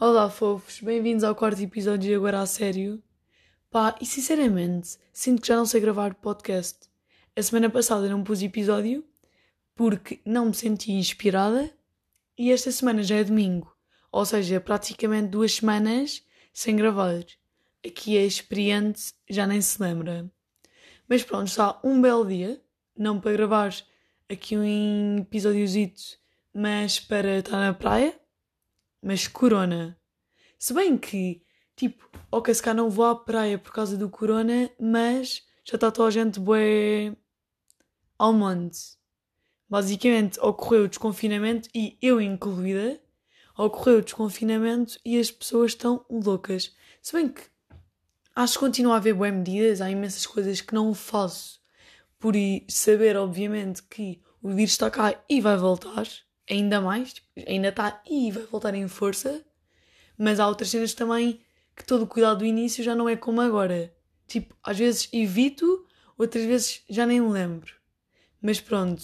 Olá, fofos, bem-vindos ao quarto episódio de Agora a Sério. Pá, e sinceramente, sinto que já não sei gravar podcast. A semana passada não pus episódio porque não me senti inspirada e esta semana já é domingo, ou seja, praticamente duas semanas sem gravar. Aqui é experiente, já nem se lembra. Mas pronto, está um belo dia, não para gravar aqui um episódiozito, mas para estar na praia mas corona. Se bem que, tipo, ok, se cá não vou à praia por causa do corona, mas já está toda a gente bué ao monte. Basicamente, ocorreu o desconfinamento e eu incluída, ocorreu o desconfinamento e as pessoas estão loucas. Se bem que acho que continua a haver boas medidas, há imensas coisas que não faço por saber, obviamente, que o vírus está cá e vai voltar ainda mais, tipo, ainda está e vai voltar em força, mas há outras cenas também que todo o cuidado do início já não é como agora. Tipo, às vezes evito, outras vezes já nem lembro. Mas pronto,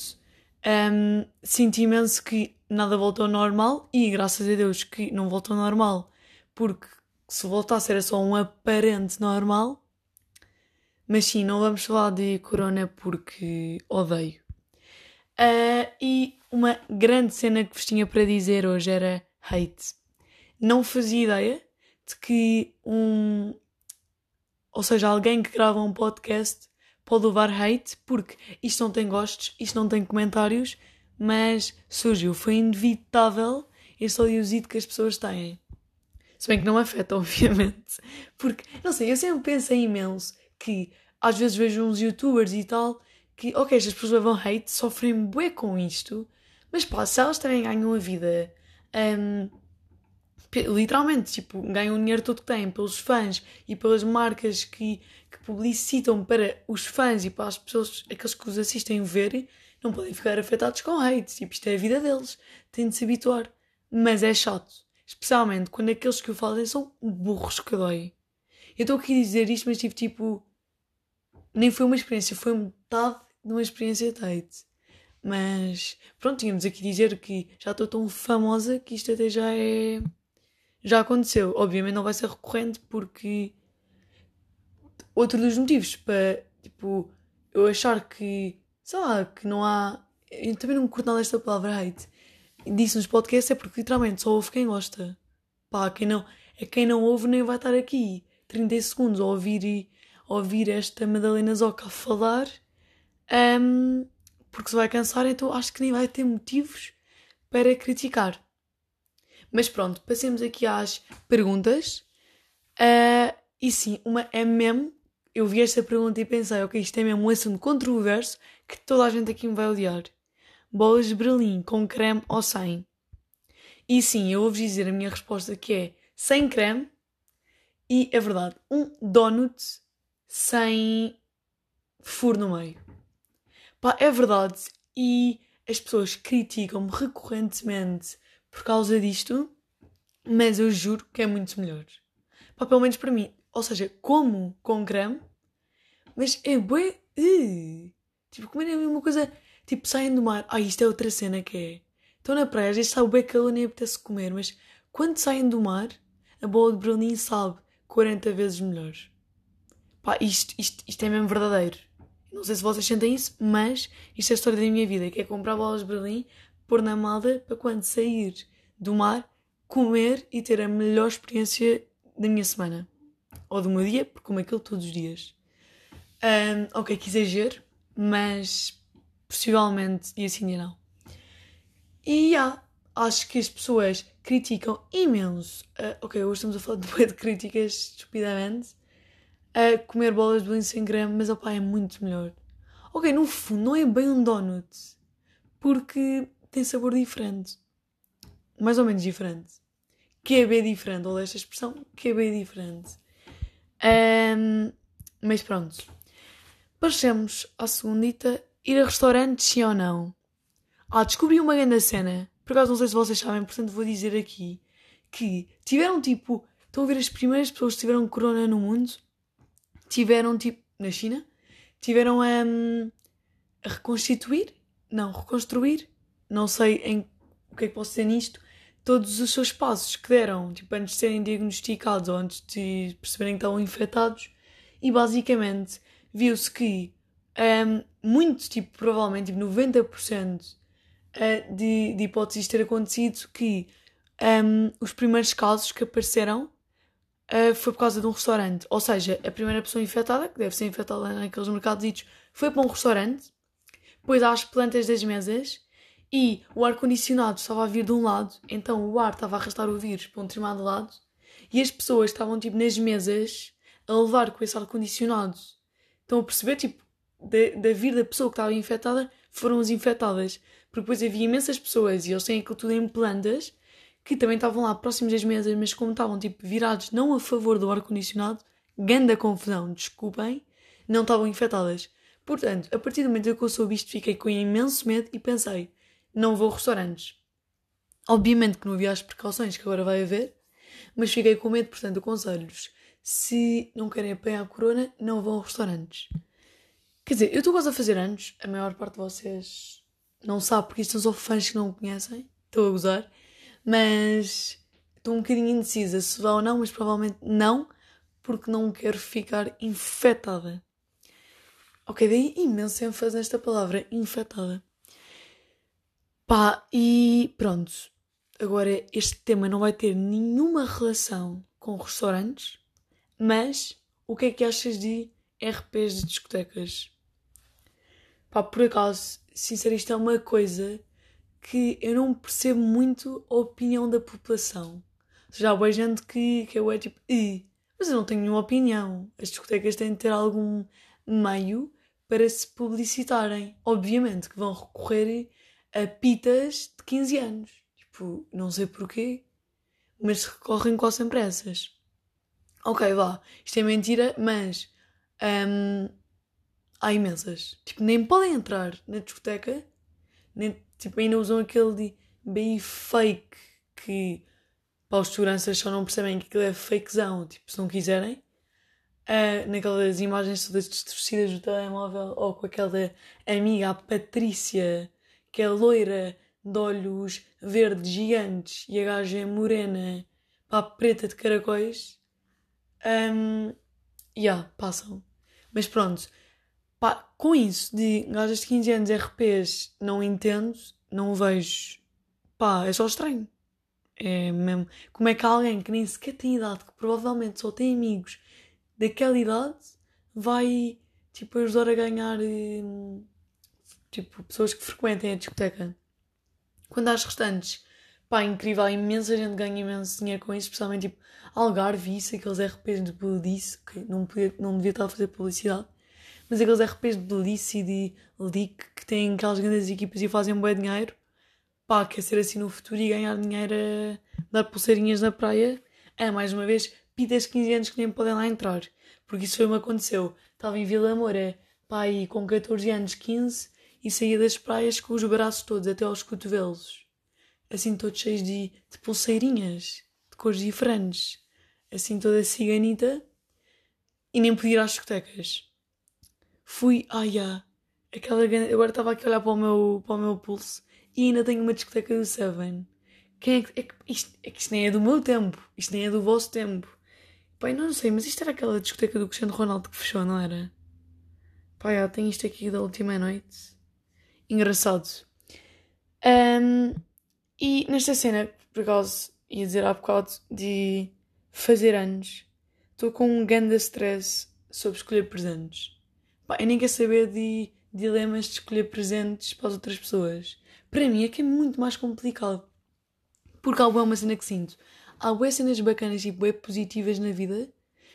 um, sinto imenso que nada voltou ao normal e graças a Deus que não voltou ao normal, porque se voltasse era só um aparente normal. Mas sim, não vamos falar de corona porque odeio. Uh, e uma grande cena que vos tinha para dizer hoje era hate. Não fazia ideia de que um. Ou seja, alguém que grava um podcast pode levar hate, porque isto não tem gostos, isto não tem comentários, mas surgiu. Foi inevitável este odiosito que as pessoas têm. Se bem que não afeta, obviamente. Porque, não sei, eu sempre pensei imenso que às vezes vejo uns youtubers e tal que, ok, estas pessoas levam hate, sofrem bué com isto, mas pá, se elas também ganham a vida, um, literalmente, tipo, ganham o dinheiro todo que têm pelos fãs e pelas marcas que, que publicitam para os fãs e para as pessoas, aqueles que os assistem ver, não podem ficar afetados com hate. Tipo, isto é a vida deles, têm de se habituar. Mas é chato, especialmente quando aqueles que o fazem são burros que dói. Eu estou aqui a dizer isto, mas tipo, tipo, nem foi uma experiência, foi metade de uma experiência date. Mas pronto, tínhamos aqui dizer que já estou tão famosa que isto até já é. Já aconteceu. Obviamente não vai ser recorrente porque. Outro dos motivos para, tipo, eu achar que. Sei lá, que não há. Eu também não me curto nada desta palavra hate. Disse nos podcasts é porque literalmente só ouve quem gosta. Pá, quem não. É quem não ouve nem vai estar aqui 30 segundos a ouvir, a ouvir esta Madalena Zoca a falar um, porque se vai cansar, então acho que nem vai ter motivos para criticar. Mas pronto, passemos aqui às perguntas. Uh, e sim, uma é mesmo. Eu vi esta pergunta e pensei, ok, isto é mesmo um assunto controverso que toda a gente aqui me vai odiar. Bolas de Berlim com creme ou sem? E sim, eu vou-vos dizer a minha resposta que é sem creme e é verdade, um donut sem furo no meio. Pá, é verdade. E as pessoas criticam-me recorrentemente por causa disto, mas eu juro que é muito melhor. Pá, pelo menos para mim. Ou seja, como com creme, mas é bué. Uh, tipo, comer é uma coisa. Tipo, saem do mar. Ah, isto é outra cena que é. Estão na praia, às vezes o bué calor nem apetece comer, mas quando saem do mar, a bola de Berlim sabe 40 vezes melhor. Pá, isto, isto, isto é mesmo verdadeiro. Não sei se vocês sentem isso, mas isto é a história da minha vida, que é comprar bolas de Berlim, pôr na malda para quando sair do mar, comer e ter a melhor experiência da minha semana. Ou do meu dia, porque como aquilo todos os dias. Um, ok, que exagero, mas possivelmente e assim não. E há, acho que as pessoas criticam imenso. Uh, ok, hoje estamos a falar de, de críticas estupidamente a comer bolas de bolinho sem creme, mas opa, é muito melhor. Ok, no fundo não é bem um donut, porque tem sabor diferente. Mais ou menos diferente. Que é bem diferente, ou desta expressão, que é bem diferente. Um, mas pronto. Passemos à segundita. Ir a restaurantes, sim ou não? Ah, descobri uma grande cena. Por acaso não sei se vocês sabem, portanto vou dizer aqui que tiveram tipo. Estão a ver as primeiras pessoas que tiveram corona no mundo? Tiveram tipo. na China? Tiveram a, um, a reconstituir? Não, reconstruir? Não sei em o que é que posso dizer nisto. todos os seus passos que deram, tipo, antes de serem diagnosticados ou antes de perceberem que estavam infectados, e basicamente viu-se que um, muito, tipo, provavelmente, tipo, 90% eh, de, de hipóteses ter acontecido que um, os primeiros casos que apareceram uh, foi por causa de um restaurante. Ou seja, a primeira pessoa infectada, que deve ser infectada naqueles mercados, foi para um restaurante, pôs às plantas das mesas e o ar-condicionado estava a vir de um lado, então o ar estava a arrastar o vírus para um determinado lado e as pessoas estavam tipo nas mesas a levar com esse ar-condicionado. Estão a perceber, tipo, da, da vir da pessoa que estava infectada foram as infectadas. Porque depois havia imensas pessoas e eles têm aquilo tudo em plantas que também estavam lá próximos das mesas, mas como estavam tipo virados não a favor do ar-condicionado, ganda confusão, desculpem, não estavam infectadas. Portanto, a partir do momento que eu soube isto, fiquei com imenso medo e pensei: não vou a restaurantes. Obviamente que não havia as precauções que agora vai haver, mas fiquei com medo, portanto, aconselho-vos: se não querem apanhar a corona, não vão a restaurantes. Quer dizer, eu estou quase a fazer anos, a maior parte de vocês não sabe porque isto são só fãs que não o conhecem, estou a gozar, mas estou um bocadinho indecisa se vá ou não, mas provavelmente não, porque não quero ficar infectada. Ok, dei imenso ênfase nesta palavra, infectada. Pá, e pronto. Agora, este tema não vai ter nenhuma relação com restaurantes, mas o que é que achas de RPs de discotecas? Pá, por acaso, sinceramente, isto é uma coisa que eu não percebo muito a opinião da população. Seja, há gente que, que eu é tipo, mas eu não tenho nenhuma opinião. As discotecas têm de ter algum meio para se publicitarem. Obviamente que vão recorrer a pitas de 15 anos. Tipo, não sei porquê, mas recorrem quase sempre a essas. Ok, vá, isto é mentira, mas um, há imensas. Tipo, nem podem entrar na discoteca, tipo, ainda usam aquele BI fake que pá, os seguranças só não percebem que aquilo é fakezão, tipo, se não quiserem uh, naquelas imagens todas distorcidas do telemóvel, ou com aquela amiga, a Patrícia, que é loira, de olhos verdes gigantes, e a gaja é morena, pá, preta de caracóis. Um, yeah, passam. Mas pronto, pá, com isso de gajas de 15 anos RPs, não entendo, não vejo. Pá, é só estranho. É mesmo. Como é que alguém que nem sequer tem idade, que provavelmente só tem amigos daquela idade vai tipo ajudar a ganhar hum, tipo pessoas que frequentem a discoteca. Quando há as restantes, pá, incrível, imensa gente ganha imenso dinheiro com isso, especialmente tipo Algarve, isso, aqueles RPs de Belice, que não, podia, não devia estar a fazer publicidade, mas aqueles RPs de Belice e Leak que têm aquelas grandes equipas e fazem um bom dinheiro, pá, quer ser assim no futuro e ganhar dinheiro a dar pulseirinhas na praia, é mais uma vez pitas de 15 anos que nem podem lá entrar. Porque isso foi o que aconteceu. Estava em Vila Moura, pai com 14 anos, 15, e saía das praias com os braços todos até aos cotovelos. Assim todos cheios de, de pulseirinhas, de cores diferentes. Assim toda ciganita. E nem podia ir às discotecas. Fui, ai ah, aquela Agora estava aqui a olhar para o, meu, para o meu pulso e ainda tenho uma discoteca do Seven. Quem é que. É que isto, é que isto nem é do meu tempo. Isto nem é do vosso tempo. Pai, não sei, mas isto era aquela discoteca do Cristiano Ronaldo que fechou, não era? Pai, ah, tem isto aqui da última noite. Engraçado. Um, e nesta cena, por acaso, ia dizer há bocado de fazer anos, estou com um grande stress sobre escolher presentes. Pá, eu nem quero saber de dilemas de escolher presentes para as outras pessoas. Para mim é que é muito mais complicado. Porque há uma cena que sinto há boas cenas bacanas e bué positivas na vida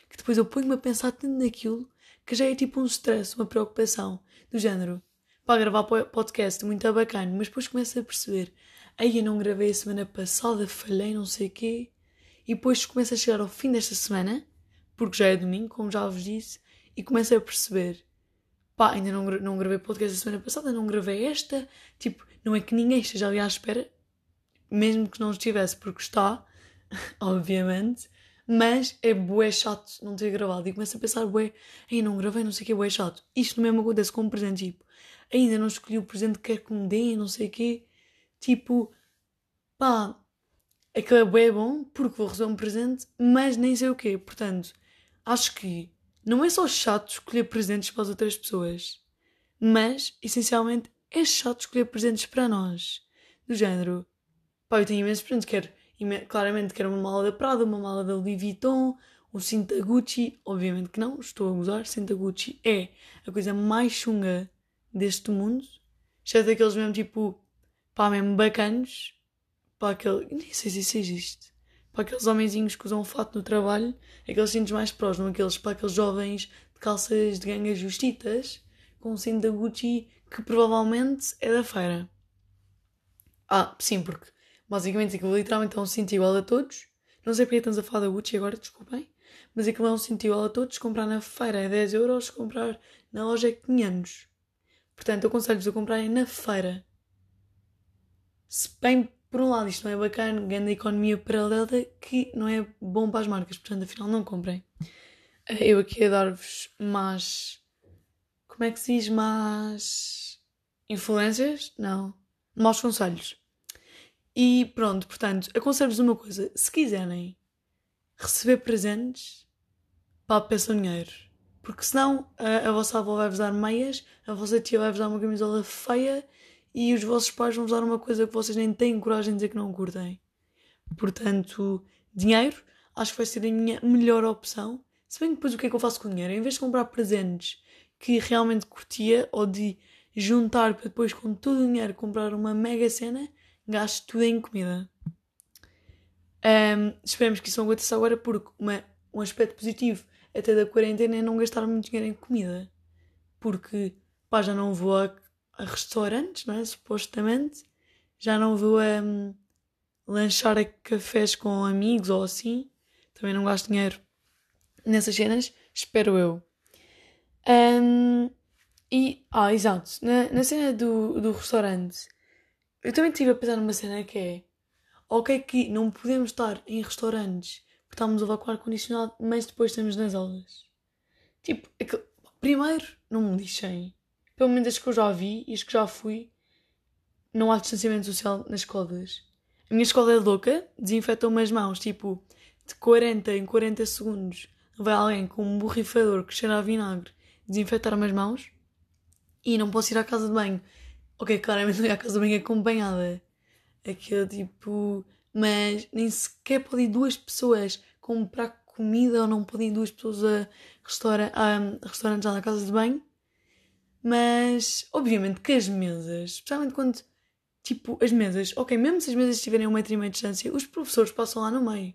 que depois eu ponho-me a pensar tanto naquilo que já é tipo um stress, uma preocupação do género. Para gravar podcast muito bacana, mas depois começo a perceber aí eu não gravei a semana passada, falhei, não sei o quê. E depois começo a chegar ao fim desta semana, porque já é domingo, como já vos disse, e começo a perceber pá, ainda não, não gravei podcast a semana passada, não gravei esta. Tipo, não é que ninguém esteja ali à espera, mesmo que não estivesse, porque está, obviamente, mas é bué chato não ter gravado. E começo a pensar, bué, aí não gravei, não sei o que, é bué chato. Isto mesmo acontece com um presente, tipo, ainda não escolhi o presente que quer que me deem, não sei o quê. Tipo, pá, aquilo é bem bom porque vou receber um presente, mas nem sei o quê. Portanto, acho que não é só chato escolher presentes para as outras pessoas, mas, essencialmente, é chato escolher presentes para nós. Do género, pá, eu tenho imensos presentes, quero, claramente quero uma mala da Prada, uma mala da Louis Vuitton, um cinto da Gucci, obviamente que não, estou a usar, cinto da Gucci é a coisa mais chunga deste mundo, exceto aqueles mesmo tipo, pá, mesmo bacanos, para aquele, nem sei se isso existe, para aqueles homenzinhos que usam fato no trabalho, aqueles cintos mais prós, não aqueles para aqueles jovens de calças de gangas justitas, com um cinto da Gucci que provavelmente é da feira. Ah, sim, porque basicamente aquilo literalmente é um cinto igual a todos. Não sei porque estamos a falar da Gucci agora, desculpem. Mas aquilo é um cinto igual a todos. Comprar na feira é 10 euros, comprar na loja é 500. Portanto, aconselho-vos a comprarem na feira. Se bem por um lado isto não é bacana, ganha economia paralela que não é bom para as marcas, portanto, afinal, não comprem. Eh, eu aqui a dar-vos mais. Como é que se diz? Mais. influências? Não. Maus conselhos. E pronto, portanto, aconselho-vos uma coisa: se quiserem receber presentes, pá, peçam dinheiro. Porque senão a, a vossa avó vai-vos dar meias, a vossa tia vai-vos dar uma camisola feia e os vossos pais vão-vos dar uma coisa que vocês nem têm coragem de dizer que não curtem. Portanto, dinheiro acho que vai ser a minha melhor opção. Se bem que depois o que é que eu faço com o dinheiro? Em vez de comprar presentes que realmente curtia ou de juntar para depois com todo o dinheiro comprar uma mega cena, gasto tudo em comida. Um, esperemos que isso não aconteça agora porque uma, um aspecto positivo até da quarentena é não gastar muito dinheiro em comida. Porque pá, já não vou a a restaurantes, não é? Supostamente. Já não vou a um, lanchar a cafés com amigos ou assim. Também não gasto dinheiro nessas cenas, espero eu. Um, e, ah, exato, na, na cena do, do restaurante, eu também estive a pensar numa cena que é: ok, que não podemos estar em restaurantes porque estamos a levar com ar-condicionado, mas depois estamos nas aulas. Tipo, aquele, primeiro, não me lixem pelo menos as que eu já vi e as que já fui, não há distanciamento social nas escolas. A minha escola é louca, desinfetam-me as mãos, tipo, de 40 em 40 segundos vai alguém com um borrifador que cheira a vinagre desinfetar-me as mãos e não posso ir à casa de banho. Ok, claramente não ir à casa de banho acompanhada. Aquele tipo. Mas nem sequer podem duas pessoas comprar comida ou não podem duas pessoas a, restaura, a restaurantes lá na casa de banho mas, obviamente, que as mesas, especialmente quando, tipo, as mesas, ok, mesmo se as mesas estiverem a um metro e meio de distância, os professores passam lá no meio.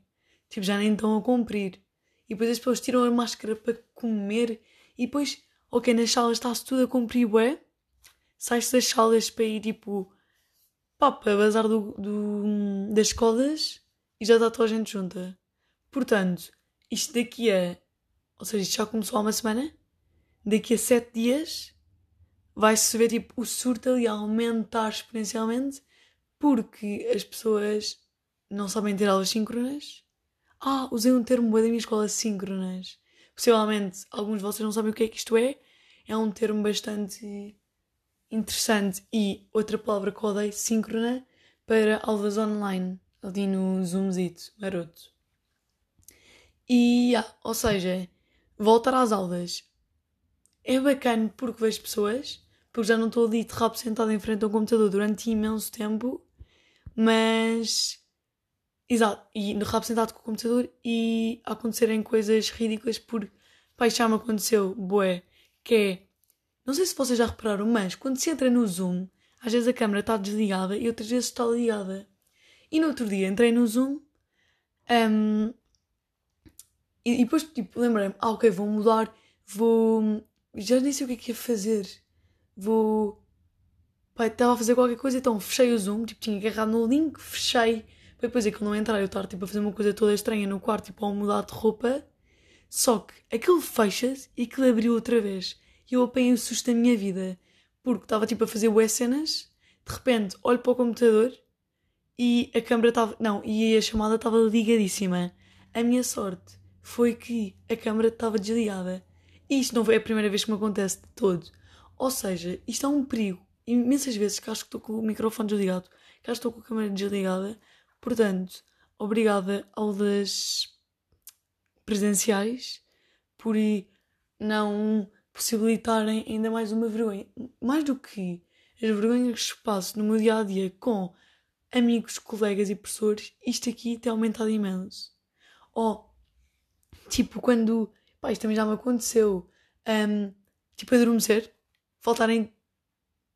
Tipo, já nem estão a cumprir. E depois as pessoas tiram a máscara para comer. E depois, ok, nas salas está-se tudo a cumprir, ué. Sai-se das salas para ir, tipo, pá, para bazar do, do, das escolas e já está toda a gente junta. Portanto, isto daqui a. Ou seja, isto já começou há uma semana. Daqui a sete dias vai-se ver tipo, o surto ali aumentar exponencialmente porque as pessoas não sabem ter aulas síncronas. Ah, usei um termo da minha escola síncronas. Possivelmente alguns de vocês não sabem o que é que isto é. É um termo bastante interessante e outra palavra que eu odeio, síncrona, para aulas online, ali no Zoomzito, maroto. E, ah, ou seja, voltar às aulas é bacana porque vejo pessoas porque já não estou ali de rabo sentado em frente ao computador durante imenso tempo, mas. Exato, e no rabo sentado com o computador e a acontecerem coisas ridículas por. Pai, já me aconteceu, boé, que é. Não sei se vocês já repararam, mas quando se entra no Zoom, às vezes a câmera está desligada e outras vezes está ligada. E no outro dia entrei no Zoom um, e, e depois tipo, lembrei-me, ah ok, vou mudar, vou. Já nem sei o que é que ia fazer vou. Pai, estava a fazer qualquer coisa, então fechei o Zoom, tipo, tinha agarrado no link, fechei. Para depois é que não entrar, eu estar tipo, a fazer uma coisa toda estranha no quarto, tipo, a mudar de roupa. Só que aquilo fecha-se e aquilo abriu outra vez. E eu apanhei o susto da minha vida. Porque estava tipo a fazer bué cenas, de repente olho para o computador e a câmera estava. Não, e a chamada estava ligadíssima. A minha sorte foi que a câmera estava desligada. E isto não foi a primeira vez que me acontece de todo. Ou seja, isto é um perigo. Imensas vezes que acho que estou com o microfone desligado, que acho que estou com a câmera desligada. Portanto, obrigada aulas presenciais por não possibilitarem ainda mais uma vergonha. Mais do que as vergonhas que passo no meu dia a dia com amigos, colegas e professores, isto aqui tem aumentado imenso. Ou, tipo, quando. Pá, isto também já me aconteceu. Um, tipo, adormecer, faltarem.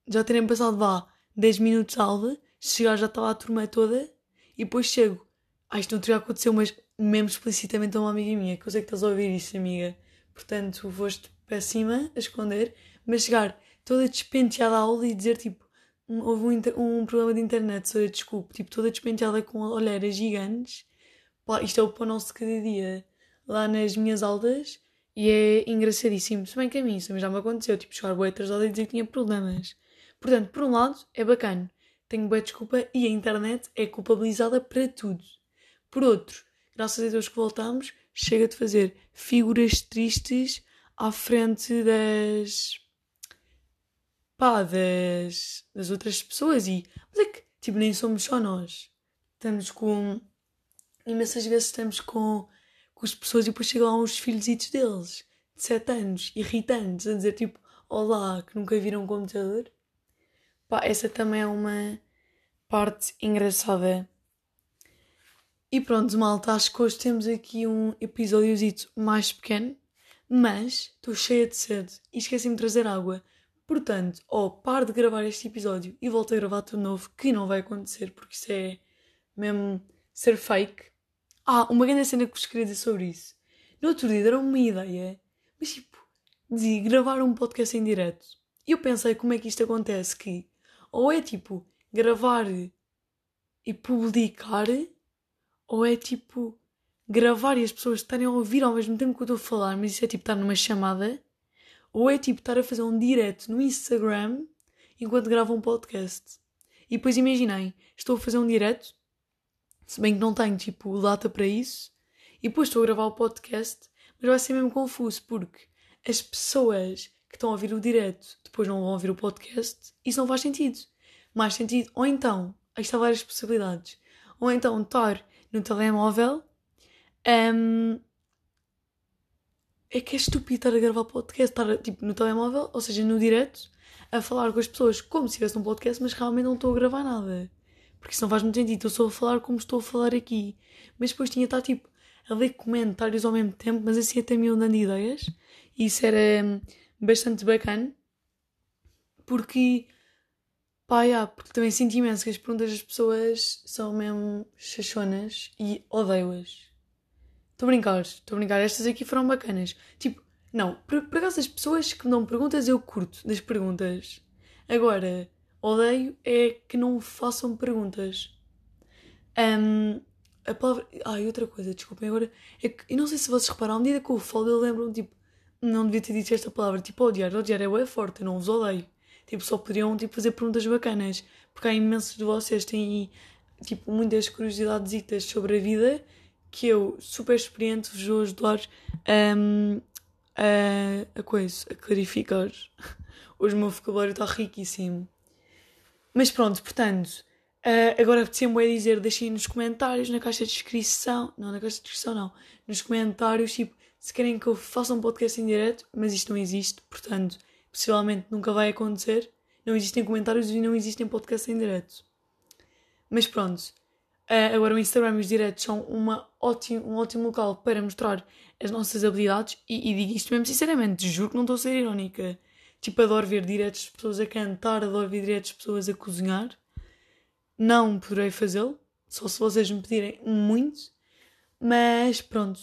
Já terem passado, vá, 10 minutos de aula, chegar já estava a turma toda e depois chego. Ah, isto não teria acontecido, mas mesmo explicitamente a uma amiga minha, que eu sei que estás a ouvir isto, amiga. Portanto, foste para cima a esconder, mas chegar toda despenteada à aula e dizer tipo houve um, um problema de internet, sou eu, desculpe, tipo toda despenteada com olheiras gigantes. Pá, isto é o pão nosso cada dia lá nas minhas aulas e é engraçadíssimo. Se bem que a mim isso já me aconteceu, tipo chegar boa atrasada e dizer que tinha problemas. Portanto, por um lado, é bacana, tenho boa desculpa e a internet é culpabilizada para tudo. Por outro, graças a Deus que voltamos, chega de fazer figuras tristes à frente das. pá, das, das outras pessoas. E, mas é que, tipo, nem somos só nós. Estamos com. imensas vezes estamos com, com as pessoas e depois chegam lá uns filhos deles, de 7 anos, irritantes, a dizer tipo: Olá, que nunca viram um computador. Pá, essa também é uma parte engraçada. E pronto, malta, acho que hoje temos aqui um episódiozito mais pequeno mas estou cheia de sede e esqueci-me de trazer água. Portanto, ou paro de gravar este episódio e volto a gravar tudo novo, que não vai acontecer, porque isso é mesmo ser fake. Ah, uma grande cena que vos queria dizer sobre isso. No outro dia deram-me uma ideia, mas tipo, de gravar um podcast em direto. E eu pensei como é que isto acontece, que ou é tipo gravar e publicar, ou é tipo gravar e as pessoas estarem a ouvir ao mesmo tempo que eu estou a falar, mas isso é tipo estar numa chamada, ou é tipo estar a fazer um direct no Instagram enquanto gravo um podcast. E depois imaginei, estou a fazer um direct, se bem que não tenho tipo data para isso, e depois estou a gravar o podcast, mas vai ser mesmo confuso porque as pessoas que estão a ouvir o direct depois não vão ouvir o podcast, isso não faz sentido. Mais sentido, ou então, aí está várias possibilidades, ou então estar no telemóvel um, é que é estúpido estar a gravar podcast, estar tipo, no telemóvel, ou seja, no direto, a falar com as pessoas como se estivesse num podcast, mas realmente não estou a gravar nada. Porque isso não faz muito sentido. Eu estou a falar como estou a falar aqui. Mas depois tinha estar tipo a ler comentários ao mesmo tempo, mas assim até me iam dando ideias. E isso era hum, bastante bacana. Porque, pá, yeah, porque também sinto imenso que as perguntas das pessoas são mesmo chachonas e odeio-as. Estou a brincar, estou a brincar. Estas aqui foram bacanas. Tipo, não, por, por acaso as pessoas que me dão perguntas eu curto das perguntas. Agora, odeio é que não façam perguntas. Um, a palavra. Ah, e outra coisa, desculpem agora. É que eu não sei se vocês repararam, à medida que eu falo, eu lembro-me, tipo, não devia ter dito esta palavra. Tipo, odiar, odiar é bem forte, eu não os odeio. Tipo, só poderiam tipo, fazer perguntas bacanas. Porque há imensos de vocês têm, tipo, muitas curiosidades sobre a vida que eu, super experiente, vos vou ajudar um, a, a coisa, a clarificar. Hoje o meu vocabulário está riquíssimo. Mas pronto, portanto, uh, agora apetecia-me é dizer, deixem nos comentários, na caixa de descrição, não, na caixa de descrição não, nos comentários, tipo, se querem que eu faça um podcast em direto, mas isto não existe, portanto, possivelmente nunca vai acontecer. Não existem comentários e não existem podcasts em direto. Mas pronto, Uh, agora o Instagram e os diretos são uma ótimo, um ótimo local para mostrar as nossas habilidades e, e, digo isto mesmo sinceramente, juro que não estou a ser irónica. Tipo, adoro ver diretos de pessoas a cantar, adoro ver diretos de pessoas a cozinhar. Não poderei fazê-lo, só se vocês me pedirem muito. Mas pronto,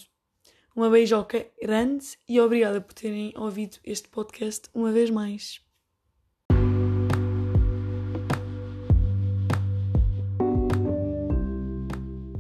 uma beijoca grande e obrigada por terem ouvido este podcast uma vez mais.